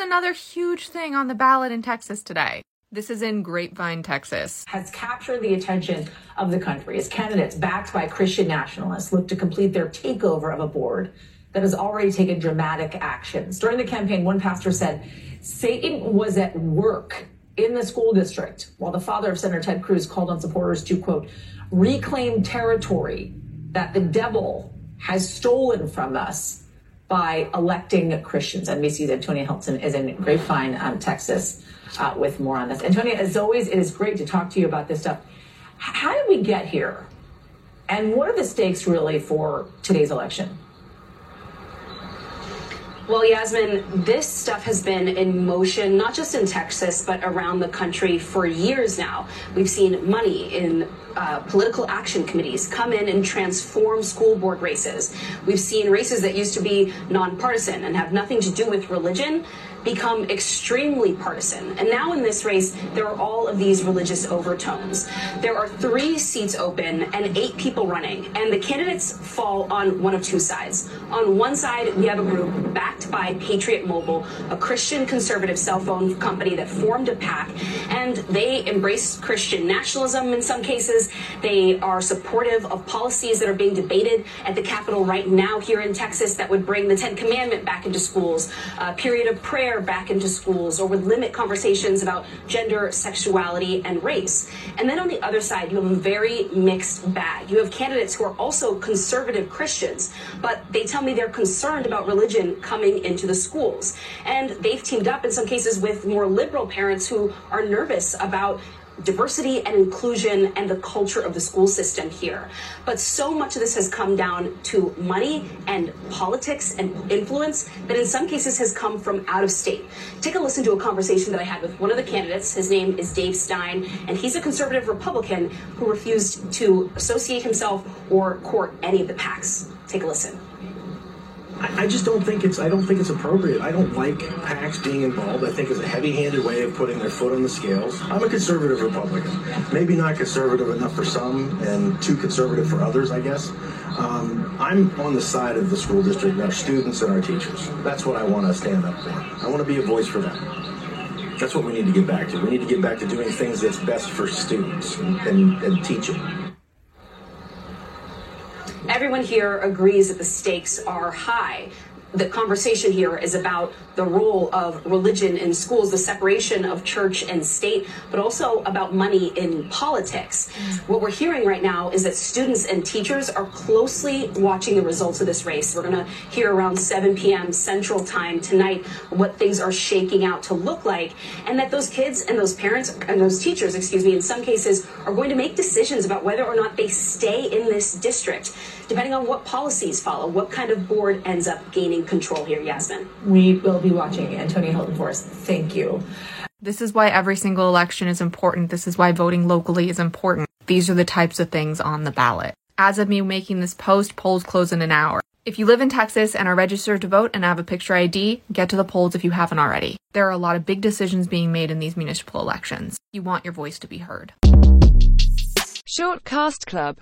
another huge thing on the ballot in Texas today. This is in Grapevine, Texas. Has captured the attention of the country as candidates backed by Christian nationalists look to complete their takeover of a board that has already taken dramatic actions. During the campaign, one pastor said Satan was at work in the school district while the father of Senator Ted Cruz called on supporters to, quote, reclaim territory that the devil has stolen from us by electing Christians. NBC's Antonia Hylton is in Grapevine, um, Texas uh, with more on this. Antonia, as always, it is great to talk to you about this stuff. How did we get here? And what are the stakes really for today's election? Well, Yasmin, this stuff has been in motion, not just in Texas, but around the country for years now. We've seen money in uh, political action committees come in and transform school board races. We've seen races that used to be nonpartisan and have nothing to do with religion become extremely partisan. And now in this race, there are all of these religious overtones. There are three seats open and eight people running, and the candidates fall on one of two sides. On one side, we have a group backed by Patriot Mobile, a Christian conservative cell phone company that formed a PAC, and they embrace Christian nationalism in some cases. They are supportive of policies that are being debated at the Capitol right now here in Texas that would bring the Ten Commandment back into schools, a period of prayer back into schools or would limit conversations about gender, sexuality, and race. And then on the other side, you have a very mixed bag. You have candidates who are also conservative Christians, but they tell me they're concerned about religion coming into the schools. And they've teamed up in some cases with more liberal parents who are nervous about diversity and inclusion and the culture of the school system here. But so much of this has come down to money and politics and influence that in some cases has come from out of state. Take a listen to a conversation that I had with one of the candidates. His name is Dave Stine, and he's a conservative Republican who refused to associate himself or court any of the PACs. Take a listen. I just don't think it's. I don't think it's appropriate. I don't like PACs being involved. I think it's a heavy-handed way of putting their foot on the scales. I'm a conservative Republican, maybe not conservative enough for some, and too conservative for others. I guess. Um, I'm on the side of the school district and our students and our teachers. That's what I want to stand up for. I want to be a voice for them. That's what we need to get back to. We need to get back to doing things that's best for students and, and, and teaching. Everyone here agrees that the stakes are high. The conversation here is about the role of religion in schools, the separation of church and state, but also about money in politics. What we're hearing right now is that students and teachers are closely watching the results of this race. We're going to hear around 7 p.m. Central Time tonight what things are shaking out to look like, and that those kids and those parents and those teachers, excuse me, in some cases are going to make decisions about whether or not they stay in this district, depending on what policies follow, what kind of board ends up gaining control here, Yasmin. We will be watching Antonia Hylton for us. Thank you. This is why every single election is important. This is why voting locally is important. These are the types of things on the ballot. As of me making this post, polls close in an hour. If you live in Texas and are registered to vote and have a picture ID, get to the polls if you haven't already. There are a lot of big decisions being made in these municipal elections. You want your voice to be heard. Short Cast Club